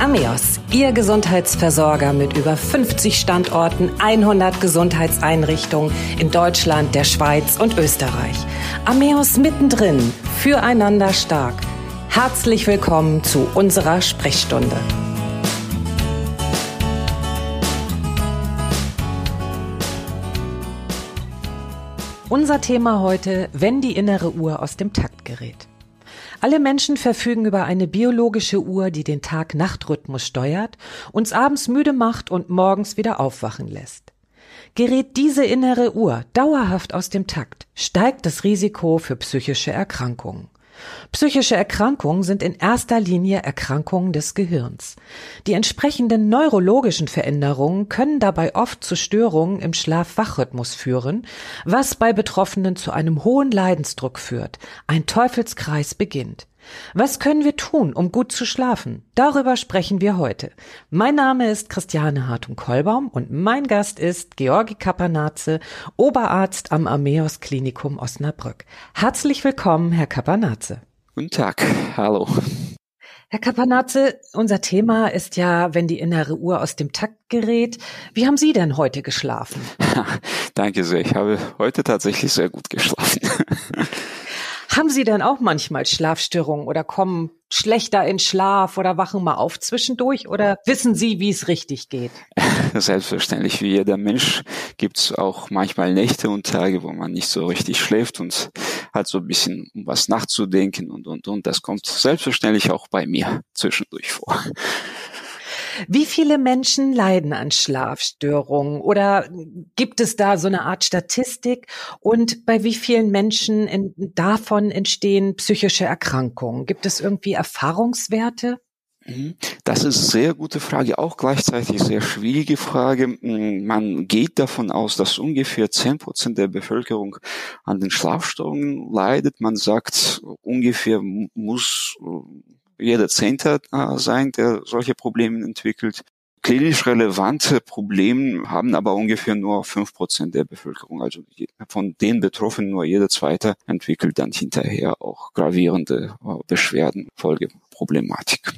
Ameos, Ihr Gesundheitsversorger mit über 50 Standorten, 100 Gesundheitseinrichtungen in Deutschland, der Schweiz und Österreich. Ameos mittendrin, füreinander stark. Herzlich willkommen zu unserer Sprechstunde. Unser Thema heute, wenn die innere Uhr aus dem Takt gerät. Alle Menschen verfügen über eine biologische Uhr, die den Tag-Nacht-Rhythmus steuert, uns abends müde macht und morgens wieder aufwachen lässt. Gerät diese innere Uhr dauerhaft aus dem Takt, steigt das Risiko für psychische Erkrankungen. Psychische Erkrankungen sind in erster Linie Erkrankungen des Gehirns. Die entsprechenden neurologischen Veränderungen können dabei oft zu Störungen im Schlaf-Wach-Rhythmus führen, was bei Betroffenen zu einem hohen Leidensdruck führt. Ein Teufelskreis beginnt. Was können wir tun, um gut zu schlafen? Darüber sprechen wir heute. Mein Name ist Christiane Hartung-Kollbaum und mein Gast ist Georgi Kapanaze, Oberarzt am Ameos Klinikum Osnabrück. Herzlich willkommen, Herr Kapanaze. Guten Tag, hallo. Herr Kapanaze, unser Thema ist ja, wenn die innere Uhr aus dem Takt gerät. Wie haben Sie denn heute geschlafen? Danke sehr. Ich habe heute tatsächlich sehr gut geschlafen. Haben Sie denn auch manchmal Schlafstörungen oder kommen schlechter in Schlaf oder wachen mal auf zwischendurch oder wissen Sie, wie es richtig geht? Selbstverständlich, wie jeder Mensch gibt es auch manchmal Nächte und Tage, wo man nicht so richtig schläft und hat so ein bisschen um was nachzudenken und und und. Das kommt selbstverständlich auch bei mir zwischendurch vor. Wie viele Menschen leiden an Schlafstörungen oder gibt es da so eine Art Statistik und bei wie vielen Menschen in, davon entstehen psychische Erkrankungen? Gibt es irgendwie Erfahrungswerte? Mhm. Das ist eine sehr gute Frage, auch gleichzeitig sehr schwierige Frage. Mm, man geht davon aus, dass ungefähr zehn Prozent der Bevölkerung an den Schlafstörungen leidet. Man sagt, ungefähr muss jeder Zehnte äh, sein, der solche Probleme entwickelt. Klinisch relevante Probleme haben aber ungefähr nur fünf Prozent der Bevölkerung. Also von den Betroffenen nur jeder Zweite entwickelt dann hinterher auch gravierende äh, Beschwerden, Folgeproblematik.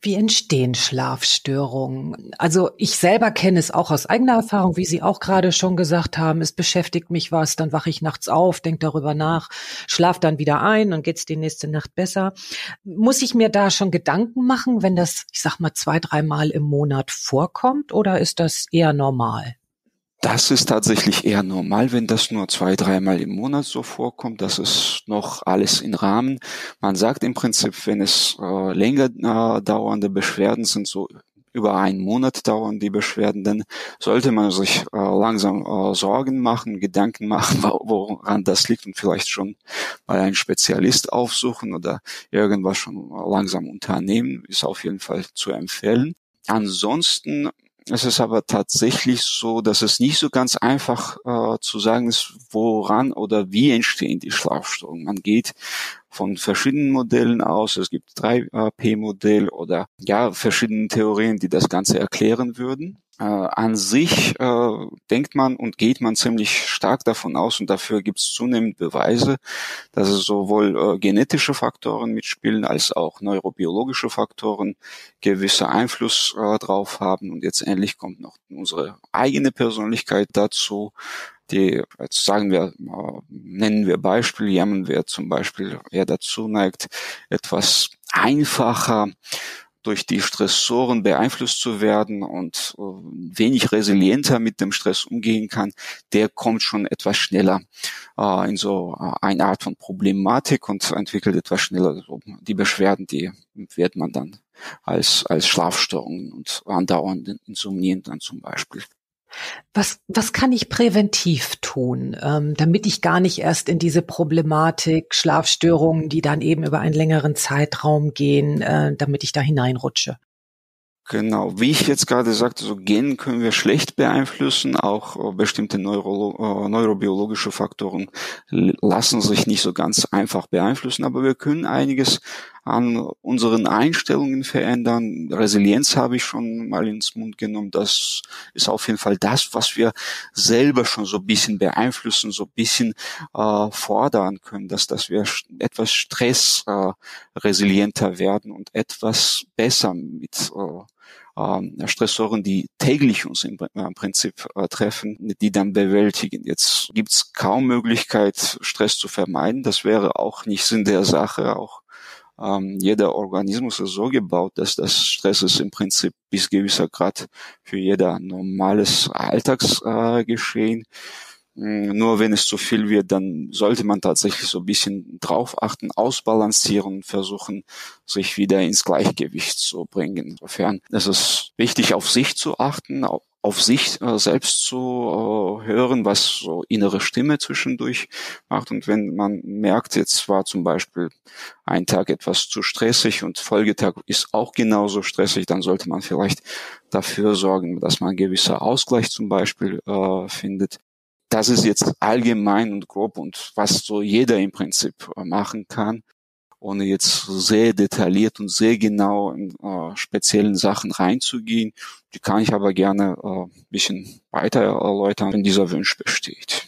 Wie entstehen Schlafstörungen? Also ich selber kenne es auch aus eigener Erfahrung, wie Sie auch gerade schon gesagt haben. Es beschäftigt mich was, dann wache ich nachts auf, denke darüber nach, schlaf dann wieder ein und geht's die nächste Nacht besser. Muss ich mir da schon Gedanken machen, wenn das, ich sag mal, zwei, dreimal im Monat vorkommt oder ist das eher normal? Das ist tatsächlich eher normal, wenn das nur zwei, dreimal im Monat so vorkommt. Das ist noch alles in Rahmen. Man sagt im Prinzip, wenn es äh, länger äh, dauernde Beschwerden sind, so über einen Monat dauern die Beschwerden, dann sollte man sich äh, langsam äh, Sorgen machen, Gedanken machen, woran das liegt und vielleicht schon mal einen Spezialist aufsuchen oder irgendwas schon langsam unternehmen, ist auf jeden Fall zu empfehlen. Ansonsten es ist aber tatsächlich so, dass es nicht so ganz einfach äh, zu sagen ist, woran oder wie entstehen die Schlafstörungen. Man geht von verschiedenen Modellen aus. Es gibt drei äh, P-Modell oder ja verschiedene Theorien, die das Ganze erklären würden. Äh, an sich äh, denkt man und geht man ziemlich stark davon aus und dafür gibt es zunehmend Beweise, dass es sowohl äh, genetische Faktoren mitspielen als auch neurobiologische Faktoren gewisse Einfluss äh, drauf haben. Und jetzt endlich kommt noch unsere eigene Persönlichkeit dazu die, jetzt sagen wir, äh, nennen wir Beispiel, jemand, wer zum Beispiel eher dazu neigt, etwas einfacher durch die Stressoren beeinflusst zu werden und äh, wenig resilienter mit dem Stress umgehen kann, der kommt schon etwas schneller äh, in so äh, eine Art von Problematik und entwickelt etwas schneller die Beschwerden, die wird man dann als, als Schlafstörungen und andauernde Insomnien dann zum Beispiel was, was kann ich präventiv tun, ähm, damit ich gar nicht erst in diese Problematik Schlafstörungen, die dann eben über einen längeren Zeitraum gehen, äh, damit ich da hineinrutsche? Genau, wie ich jetzt gerade sagte, so Gen können wir schlecht beeinflussen, auch äh, bestimmte Neuro, äh, neurobiologische Faktoren lassen sich nicht so ganz einfach beeinflussen, aber wir können einiges an unseren Einstellungen verändern. Resilienz habe ich schon mal ins Mund genommen. Das ist auf jeden Fall das, was wir selber schon so ein bisschen beeinflussen, so ein bisschen äh, fordern können, dass, dass wir etwas Stress äh, werden und etwas besser mit äh, ähm, Stressoren, die täglich uns im, im Prinzip äh, treffen, die dann bewältigen. Jetzt gibt's kaum Möglichkeit, Stress zu vermeiden. Das wäre auch nicht Sinn der Sache. Auch ähm, jeder Organismus ist so gebaut, dass das Stress ist im Prinzip bis gewisser Grad für jeder normales Alltagsgeschehen. Äh, nur wenn es zu viel wird, dann sollte man tatsächlich so ein bisschen drauf achten, ausbalancieren versuchen, sich wieder ins Gleichgewicht zu bringen. Insofern ist es wichtig, auf sich zu achten, auf sich äh, selbst zu äh, hören, was so innere Stimme zwischendurch macht. Und wenn man merkt, jetzt war zum Beispiel ein Tag etwas zu stressig und Folgetag ist auch genauso stressig, dann sollte man vielleicht dafür sorgen, dass man gewisser Ausgleich zum Beispiel äh, findet das ist jetzt allgemein und grob und was so jeder im Prinzip äh, machen kann, ohne jetzt sehr detailliert und sehr genau in äh, speziellen Sachen reinzugehen. Die kann ich aber gerne äh, bisschen weiter erläutern, wenn dieser Wunsch besteht.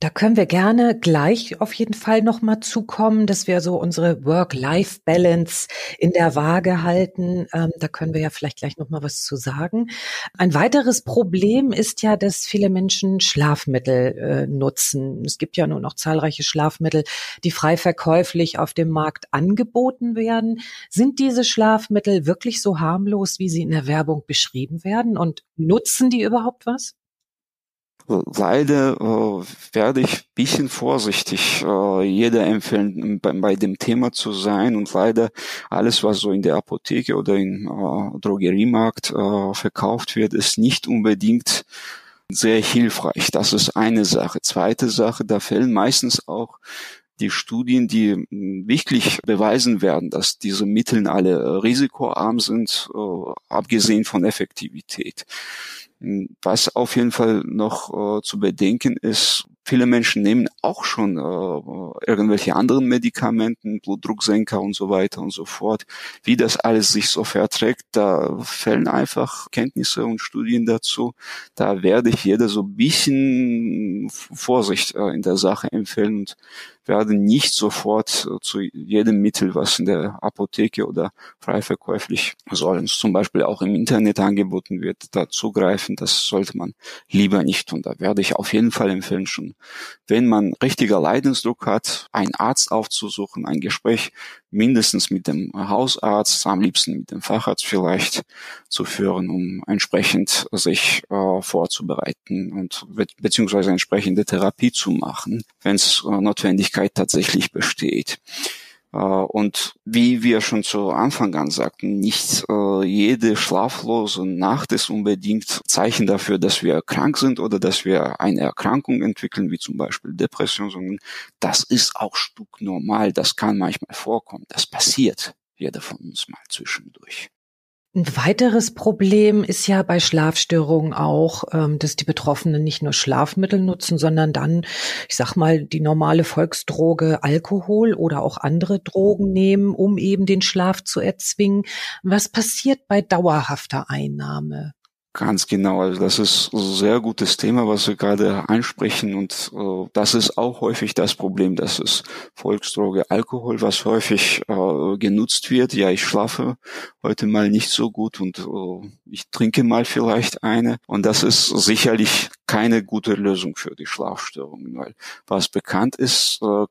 Da können wir gerne gleich auf jeden Fall nochmal zukommen, dass wir so unsere Work-Life-Balance in der Waage halten. Ähm, da können wir ja vielleicht gleich nochmal was zu sagen. Ein weiteres Problem ist ja, dass viele Menschen Schlafmittel äh, nutzen. Es gibt ja nur noch zahlreiche Schlafmittel, die frei verkäuflich auf dem Markt angeboten werden. Sind diese Schlafmittel wirklich so harmlos, wie sie in der Werbung beschrieben werden? Und nutzen die überhaupt was? Leider äh, werde ich bisschen vorsichtig äh, jeder empfehlen, bei, bei, dem Thema zu sein und leider alles, was so in der Apotheke oder im äh, Drogeriemarkt äh, verkauft wird, ist nicht unbedingt sehr hilfreich. Das ist eine Sache. Zweite Sache, da fällen meistens auch die Studien, die hm, wirklich beweisen werden, dass diese Mittel alle risikoarm sind, äh, abgesehen von Effektivität. Was auf jeden Fall noch äh, zu bedenken ist, viele Menschen nehmen auch schon äh, irgendwelche anderen Medikamenten, Blutdrucksenker und so weiter und so fort. Wie das alles sich so verträgt, da fällen einfach Kenntnisse und Studien dazu. Da werde ich jeder so ein bisschen Vorsicht äh, in der Sache empfehlen und werden nicht sofort äh, zu jedem Mittel, was in der Apotheke oder frei verkäuflich soll, zum Beispiel auch im Internet angeboten wird, da zugreifen. Das sollte man lieber nicht tun. Da werde ich auf jeden Fall empfehlen, schon wenn man richtiger Leidensdruck hat, einen Arzt aufzusuchen, ein Gespräch mindestens mit dem Hausarzt, am liebsten mit dem Facharzt vielleicht zu führen, um entsprechend sich äh, vorzubereiten und be beziehungsweise entsprechende Therapie zu machen, wenn es äh, Notwendigkeit tatsächlich besteht. Äh, und wie wir schon zu Anfang an sagten, nicht äh, jede schlaflose Nacht ist unbedingt Zeichen dafür, dass wir krank sind oder dass wir eine Erkrankung entwickeln, wie zum Beispiel Depression, sondern das ist auch Stück normal. Das kann manchmal vorkommen. Das passiert jeder von uns mal zwischendurch. Ein weiteres Problem ist ja bei Schlafstörungen auch, ähm, dass die Betroffenen nicht nur Schlafmittel nutzen, sondern dann, ich sag mal, die normale Volksdroge Alkohol oder auch andere Drogen nehmen, um eben den Schlaf zu erzwingen. Was passiert bei dauerhafter Einnahme? Ganz genau. Also das ist ein sehr gutes Thema, was wir gerade ansprechen. Und äh, das ist auch häufig das Problem. Das ist Volksdroge Alkohol, was häufig äh, genutzt wird. Ja, ich schlafe heute mal nicht so gut und äh, ich trinke mal vielleicht eine. Und das ist sicherlich keine gute Lösung für die Schlafstörungen, weil was bekannt ist, äh,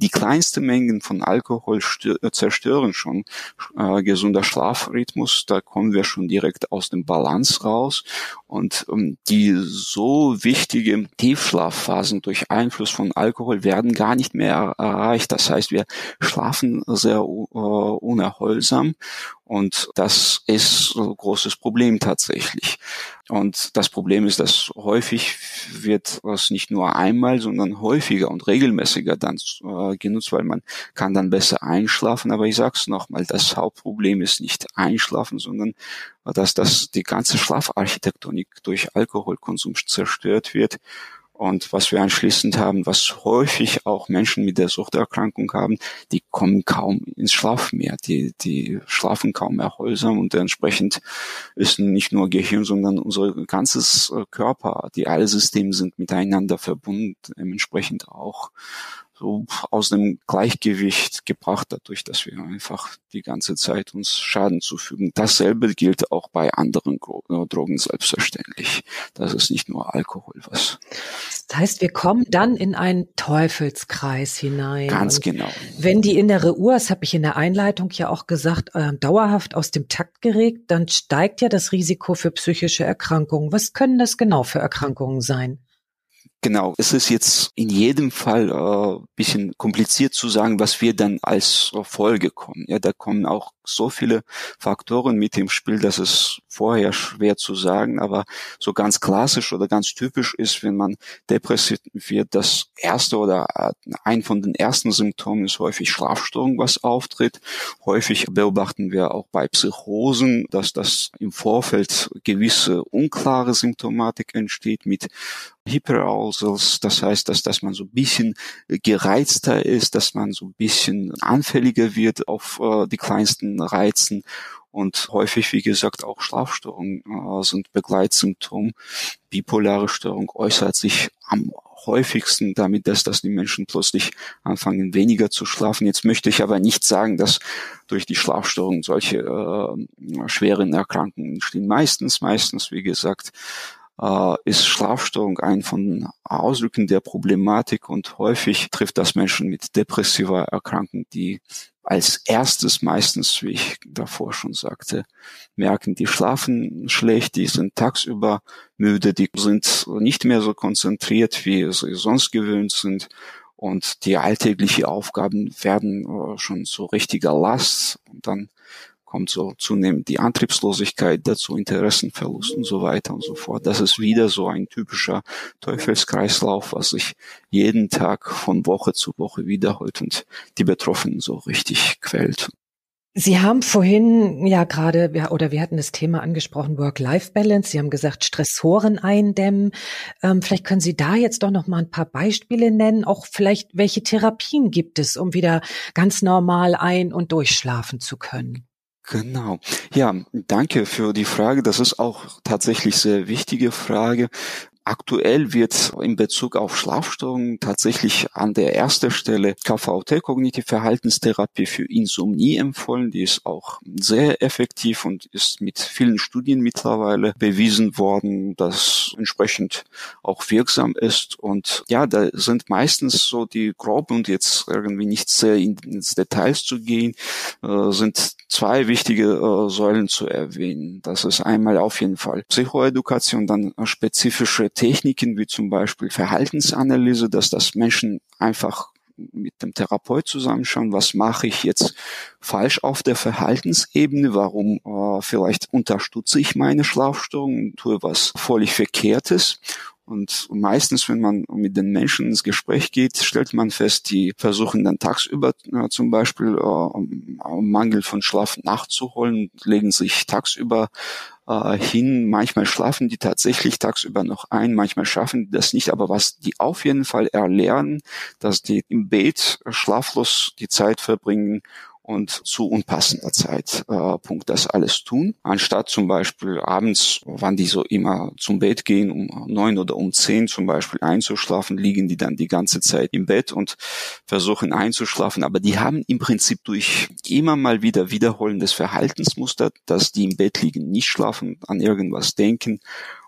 die kleinste Mengen von Alkohol äh, zerstören schon äh, gesunder Schlafrhythmus. Da kommen wir schon direkt aus dem Balance raus. Und ähm, die so wichtigen Tiefschlafphasen durch Einfluss von Alkohol werden gar nicht mehr erreicht. Das heißt, wir schlafen sehr äh, unerholsam und das ist ein großes Problem tatsächlich. Und das Problem ist, dass häufig wird es nicht nur einmal, sondern häufiger und regelmäßiger dann äh, genutzt, weil man kann dann besser einschlafen. Aber ich sag's nochmal, das Hauptproblem ist nicht einschlafen, sondern dass das die ganze Schlafarchitektonik durch Alkoholkonsum zerstört wird Und was wir anschließend haben, was häufig auch Menschen mit der Suchterkrankung haben, die kommen kaum ins Schlaf mehr. Die, die schlafen kaum erholsam und entsprechend ist nicht nur Gehirn, sondern unser ganzes äh, Körper, die alle Systeme sind miteinander verbunden, dementsprechend auch so aus dem Gleichgewicht gebracht, dadurch, dass wir einfach die ganze Zeit uns Schaden zufügen. Dasselbe gilt auch bei anderen äh, Drogen selbstverständlich. Das ist nicht nur Alkohol, was. Das heißt, wir kommen dann in einen Teufelskreis hinein. Ganz Und genau. Wenn die innere Uhr, das habe ich in der Einleitung ja auch gesagt, äh, dauerhaft aus dem Takt geregt, dann steigt ja das Risiko für psychische Erkrankungen. Was können das genau für Erkrankungen sein? Genau, es ist jetzt in jedem Fall äh, bisschen kompliziert zu sagen, was wir dann als Folge kommen. Ja, da kommen auch so viele Faktoren mit im Spiel, dass es vorher schwer zu sagen, aber so ganz klassisch oder ganz typisch ist, wenn man depressiv wird, das erste oder ein von den ersten Symptomen ist häufig Schlafstörung, was auftritt. Häufig beobachten wir auch bei Psychosen, dass das im Vorfeld gewisse unklare Symptomatik entsteht mit Hyperarousals, das heißt, dass, dass man so ein bisschen gereizter ist, dass man so ein bisschen anfälliger wird auf äh, die kleinsten Reizen und häufig, wie gesagt, auch Schlafstörungen äh, sind Begleitsymptom. Bipolare Störung äußert sich am häufigsten damit, dass, dass die Menschen plötzlich anfangen, weniger zu schlafen. Jetzt möchte ich aber nicht sagen, dass durch die Schlafstörung solche äh, schweren Erkrankungen entstehen. Meistens, meistens, wie gesagt, äh, ist Schlafstörung ein von Ausdrücken der Problematik und häufig trifft das Menschen mit depressiver Erkrankung, die als erstes meistens, wie ich davor schon sagte, merken, die schlafen schlecht, die sind tagsüber müde, die sind nicht mehr so konzentriert, wie sie sonst gewöhnt sind. Und die alltäglichen Aufgaben werden äh, schon zu richtiger Last. Und dann kommt so zunehmend die Antriebslosigkeit dazu, Interessenverlust und so weiter und so fort. Das ist wieder so ein typischer Teufelskreislauf, was sich jeden Tag von Woche zu Woche wiederholt und die Betroffenen so richtig quält. Sie haben vorhin ja gerade, oder wir hatten das Thema angesprochen, Work-Life-Balance. Sie haben gesagt, Stressoren eindämmen. Ähm, vielleicht können Sie da jetzt doch noch mal ein paar Beispiele nennen. Auch vielleicht, welche Therapien gibt es, um wieder ganz normal ein- und durchschlafen zu können? Genau. Ja, danke für die Frage. Das ist auch tatsächlich sehr wichtige Frage. Aktuell wird in Bezug auf Schlafstörungen tatsächlich an der ersten Stelle KVT, Kognitive Verhaltenstherapie für Insomnie empfohlen. Die ist auch sehr effektiv und ist mit vielen Studien mittlerweile bewiesen worden, dass entsprechend auch wirksam ist. Und ja, da sind meistens so die groben und jetzt irgendwie nicht sehr ins Details zu gehen, äh, sind zwei wichtige äh, Säulen zu erwähnen. Das ist einmal auf jeden Fall Psychoedukation, dann spezifische Techniken wie zum Beispiel Verhaltensanalyse, dass das Menschen einfach mit dem Therapeut zusammenschauen, was mache ich jetzt falsch auf der Verhaltensebene, warum äh, vielleicht unterstütze ich meine Schlafstörung und tue was völlig Verkehrtes. Und meistens, wenn man mit den Menschen ins Gespräch geht, stellt man fest, die versuchen dann tagsüber äh, zum Beispiel äh, Mangel von Schlaf nachzuholen, legen sich tagsüber äh, hin. Manchmal schlafen die tatsächlich tagsüber noch ein, manchmal schaffen die das nicht. Aber was die auf jeden Fall erlernen, dass die im Bett schlaflos die Zeit verbringen und zu unpassender Zeitpunkt äh, das alles tun. Anstatt zum Beispiel abends, wann die so immer zum Bett gehen, um neun oder um zehn zum Beispiel einzuschlafen, liegen die dann die ganze Zeit im Bett und versuchen einzuschlafen. Aber die haben im Prinzip durch immer mal wieder wiederholendes Verhaltensmuster, dass die im Bett liegen, nicht schlafen, an irgendwas denken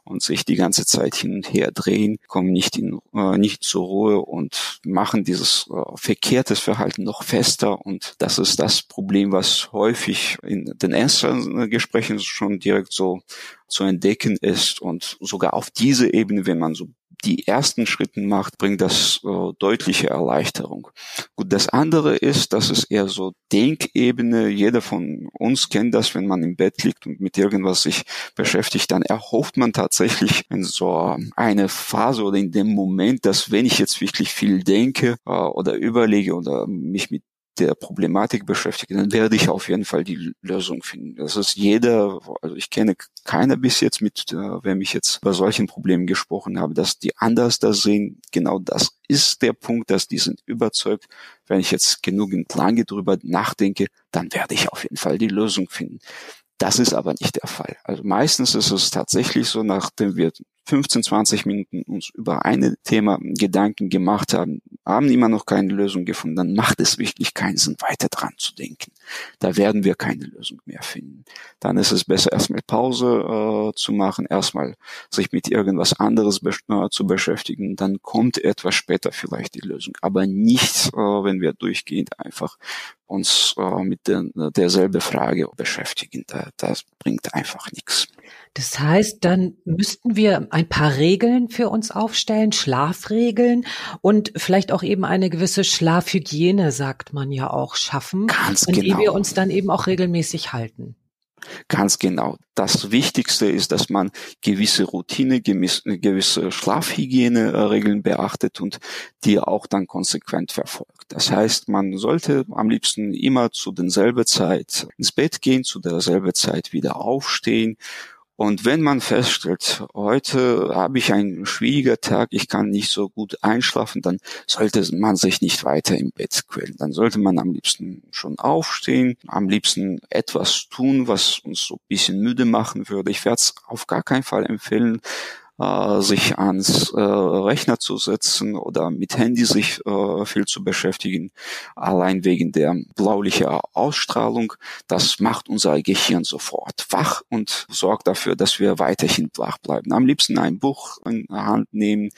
und sich die ganze Zeit hin und her drehen, kommen nicht in, äh, nicht zur Ruhe und machen dieses äh, verkehrtes Verhalten noch fester. Und das ist das Problem, was häufig in den ersten Gesprächen schon direkt so zu entdecken ist. Und sogar auf diese Ebene, wenn man so die ersten Schritten macht, bringt das äh, deutliche Erleichterung. Gut, das andere ist, dass es eher so Denkebene. Jeder von uns kennt das, wenn man im Bett liegt und mit irgendwas sich beschäftigt, dann erhofft man tatsächlich in so eine Phase oder in dem Moment, dass wenn ich jetzt wirklich viel denke äh, oder überlege oder mich mit der Problematik beschäftige, dann werde ich auf jeden Fall die Lösung finden. Das ist jeder, also ich kenne keiner bis jetzt mit, äh, wem ich jetzt bei solchen Problemen gesprochen habe, dass die anders das sehen. Genau das ist der Punkt, dass die sind überzeugt, wenn ich jetzt genügend lange drüber nachdenke, dann werde ich auf jeden Fall die Lösung finden. Das ist aber nicht der Fall. Also meistens ist es tatsächlich so, nachdem wir 15, 20 Minuten uns über ein Thema Gedanken gemacht haben, haben immer noch keine Lösung gefunden, dann macht es wirklich keinen Sinn, weiter dran zu denken. Da werden wir keine Lösung mehr finden. Dann ist es besser, erstmal Pause äh, zu machen, erstmal sich mit irgendwas anderes be äh, zu beschäftigen. Dann kommt etwas später vielleicht die Lösung. Aber nicht, äh, wenn wir durchgehend einfach uns äh, mit der, derselbe Frage beschäftigen. Da, das bringt einfach nichts. Das heißt, dann müssten wir ein paar Regeln für uns aufstellen, Schlafregeln und vielleicht auch eben eine gewisse Schlafhygiene, sagt man ja auch, schaffen, Ganz an genau. die wir uns dann eben auch regelmäßig halten. Ganz genau. Das Wichtigste ist, dass man gewisse Routine, gewisse Schlafhygieneregeln beachtet und die auch dann konsequent verfolgt. Das heißt, man sollte am liebsten immer zu denselben Zeit ins Bett gehen, zu derselben Zeit wieder aufstehen und wenn man feststellt, heute habe ich einen schwierigen Tag, ich kann nicht so gut einschlafen, dann sollte man sich nicht weiter im Bett quälen. Dann sollte man am liebsten schon aufstehen, am liebsten etwas tun, was uns so ein bisschen müde machen würde. Ich werde es auf gar keinen Fall empfehlen, äh, sich ans äh, Rechner zu setzen oder mit Handy sich äh, viel zu beschäftigen, allein wegen der blaulichen Ausstrahlung. Das macht unser Gehirn sofort wach und sorgt dafür, dass wir weiterhin wach bleiben. Am liebsten ein Buch in der Hand nehmen,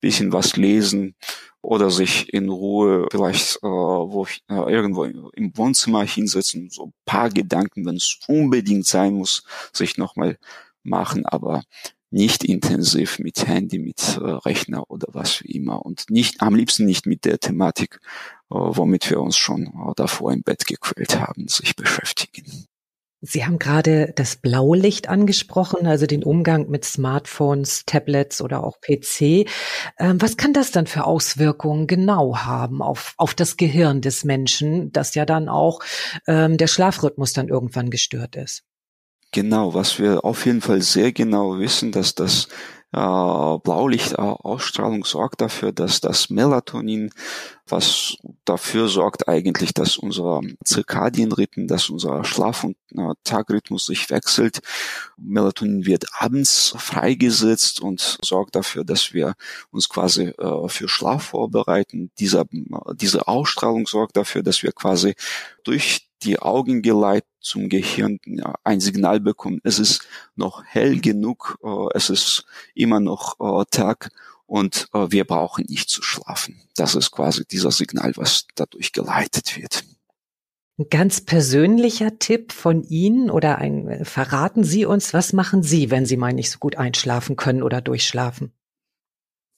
bisschen was lesen oder sich in Ruhe vielleicht äh, wo äh, irgendwo im Wohnzimmer hinsetzen, so paar Gedanken, wenn es unbedingt sein muss, sich nochmal machen, aber nicht intensiv mit Handy, mit äh, Rechner oder was wie immer und nicht am liebsten nicht mit der Thematik, äh, womit wir uns schon äh, davor im Bett gequält haben, sich beschäftigen. Sie haben gerade das Blaulicht angesprochen, also den Umgang mit Smartphones, Tablets oder auch PC. Ähm, was kann das dann für Auswirkungen genau haben auf, auf das Gehirn des Menschen, dass ja dann auch ähm, der Schlafrhythmus dann irgendwann gestört ist? Genau, was wir auf jeden Fall sehr genau wissen, dass das äh, Blaulichtausstrahlung sorgt dafür, dass das Melatonin, was dafür sorgt eigentlich, dass unser Zirkadienrhythmen, dass unser Schlaf- und äh, Tagrhythmus sich wechselt. Melatonin wird abends freigesetzt und sorgt dafür, dass wir uns quasi äh, für Schlaf vorbereiten. Dieser, diese Ausstrahlung sorgt dafür, dass wir quasi durch die Augen geleitet zum Gehirn ja, ein Signal bekommen. Es ist noch hell genug, äh, es ist immer noch äh, Tag und äh, wir brauchen nicht zu schlafen. Das ist quasi dieser Signal, was dadurch geleitet wird. Ein ganz persönlicher Tipp von Ihnen oder ein, verraten Sie uns, was machen Sie, wenn Sie mal nicht so gut einschlafen können oder durchschlafen?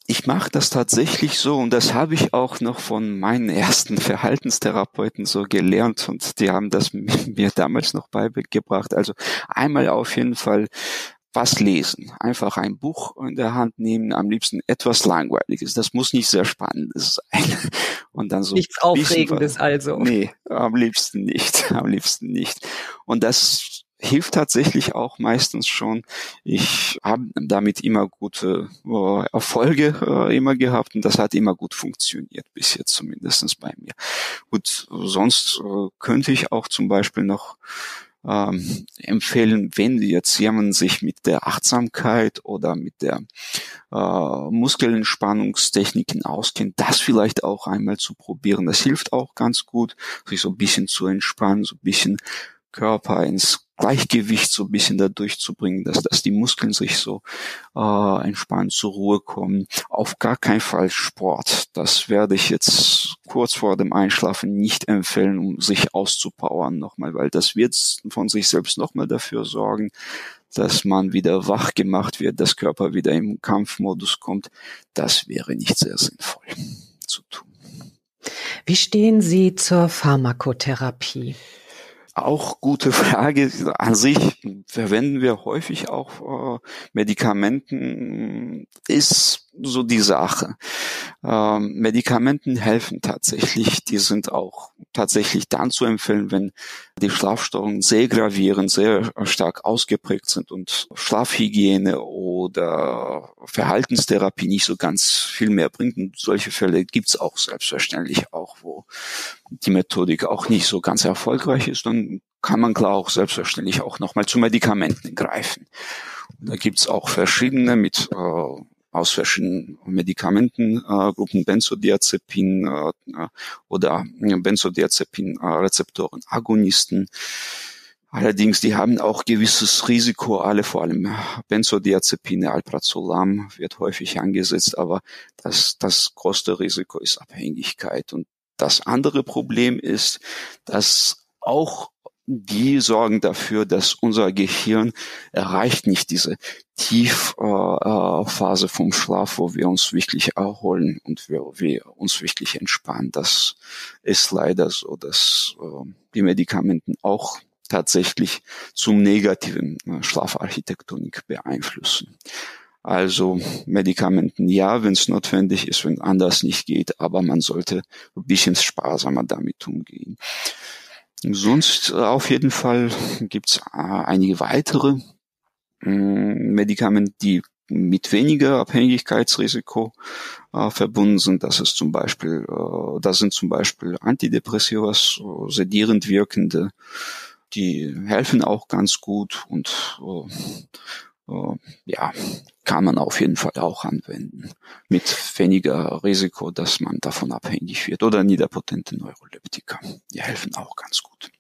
Ich mache das tatsächlich so und das habe ich auch noch von meinen ersten Verhaltenstherapeuten so gelernt und die haben das mir damals noch beigebracht. Also einmal auf jeden Fall was lesen. Einfach ein Buch in der Hand nehmen, am liebsten etwas Langweiliges. Das muss nicht sehr Spannendes sein. Und dann so. Nichts Aufregendes also. Nee, am liebsten nicht. Am liebsten nicht. Und das hilft tatsächlich auch meistens schon. Ich habe damit immer gute äh, Erfolge äh, immer gehabt und das hat immer gut funktioniert, bis jetzt zumindestens bei mir. Gut, sonst äh, könnte ich auch zum Beispiel noch ähm, empfehlen, wenn jetzt jemand sich mit der Achtsamkeit oder mit der äh, Muskelentspannungstechniken auskennt, das vielleicht auch einmal zu probieren. Das hilft auch ganz gut, sich so ein bisschen zu entspannen, so ein bisschen Körper ins Gleichgewicht so ein bisschen dadurch zu bringen, dass, dass die Muskeln sich so äh, entspannt zur Ruhe kommen. Auf gar keinen Fall Sport. Das werde ich jetzt kurz vor dem Einschlafen nicht empfehlen, um sich auszupowern nochmal, weil das wird von sich selbst nochmal dafür sorgen, dass man wieder wach gemacht wird, dass Körper wieder im Kampfmodus kommt. Das wäre nicht sehr sinnvoll zu tun. Wie stehen Sie zur Pharmakotherapie? Auch gute Frage. An sich verwenden wir häufig auch äh, Medikamenten. Ist so die Sache. Ähm, Medikamenten helfen tatsächlich. Die sind auch tatsächlich dann zu empfehlen, wenn die Schlafstörungen sehr gravierend, sehr stark ausgeprägt sind und Schlafhygiene oder Verhaltenstherapie nicht so ganz viel mehr bringt. Und solche Fälle gibt's auch selbstverständlich auch, wo die Methodik auch nicht so ganz erfolgreich ist. Dann kann man klar auch selbstverständlich auch nochmal zu Medikamenten greifen. Da gibt's auch verschiedene mit äh, aus verschiedenen Medikamentengruppen, äh, Benzodiazepin äh, oder Benzodiazepin-Rezeptoren, Agonisten. Allerdings, die haben auch gewisses Risiko, alle vor allem Benzodiazepine, Alprazolam wird häufig angesetzt, aber das, das größte Risiko ist Abhängigkeit. Und das andere Problem ist, dass auch die sorgen dafür, dass unser Gehirn erreicht nicht diese Tiefphase vom Schlaf, wo wir uns wirklich erholen und wir, wir uns wirklich entspannen. Das ist leider so, dass äh, die Medikamenten auch tatsächlich zum negativen äh, Schlafarchitektonik beeinflussen. Also Medikamenten ja, wenn es notwendig ist, wenn anders nicht geht, aber man sollte ein bisschen sparsamer damit umgehen. Sonst äh, auf jeden Fall gibt's äh, einige weitere mm, Medikamente, die mit weniger Abhängigkeitsrisiko äh, verbunden sind. Das ist zum Beispiel, äh, das sind zum Beispiel Antidepressiva, so sedierend wirkende, die helfen auch ganz gut und äh, ja, kann man auf jeden Fall auch anwenden. Mit weniger Risiko, dass man davon abhängig wird. Oder niederpotente Neuroleptika. Die helfen auch ganz gut.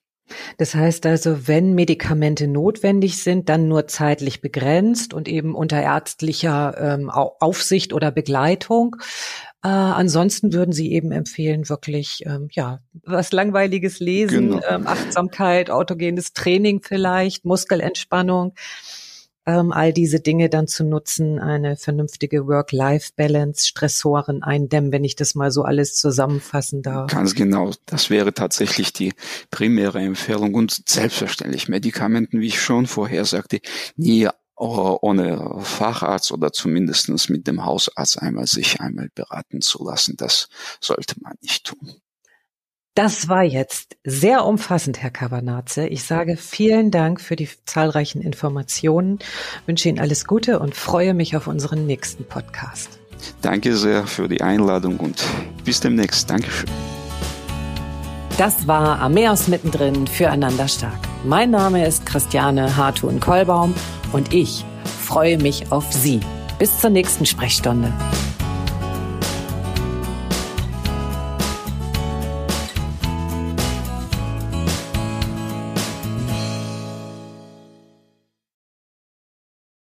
Das heißt also, wenn Medikamente notwendig sind, dann nur zeitlich begrenzt und eben unter ärztlicher ähm, Aufsicht oder Begleitung. Äh, ansonsten würden Sie eben empfehlen, wirklich ähm, ja was langweiliges Lesen, genau. ähm, Achtsamkeit, autogenes Training vielleicht, Muskelentspannung ähm, all diese Dinge dann zu nutzen, eine vernünftige Work-Life-Balance, Stressoren eindämmen, wenn ich das mal so alles zusammenfassen darf. Ganz genau. Das wäre tatsächlich die primäre Empfehlung und selbstverständlich Medikamenten, wie ich schon vorher sagte, nie ohne Facharzt oder zumindestens mit dem Hausarzt einmal sich einmal beraten zu lassen. Das sollte man nicht tun. Das war jetzt sehr umfassend, Herr Kavanaze. Ich sage vielen Dank für die zahlreichen Informationen, wünsche Ihnen alles Gute und freue mich auf unseren nächsten Podcast. Danke sehr für die Einladung und bis demnächst. Dankeschön. Das war Ameos mittendrin füreinander stark. Mein Name ist Christiane Hartun-Kollbaum und ich freue mich auf Sie. Bis zur nächsten Sprechstunde.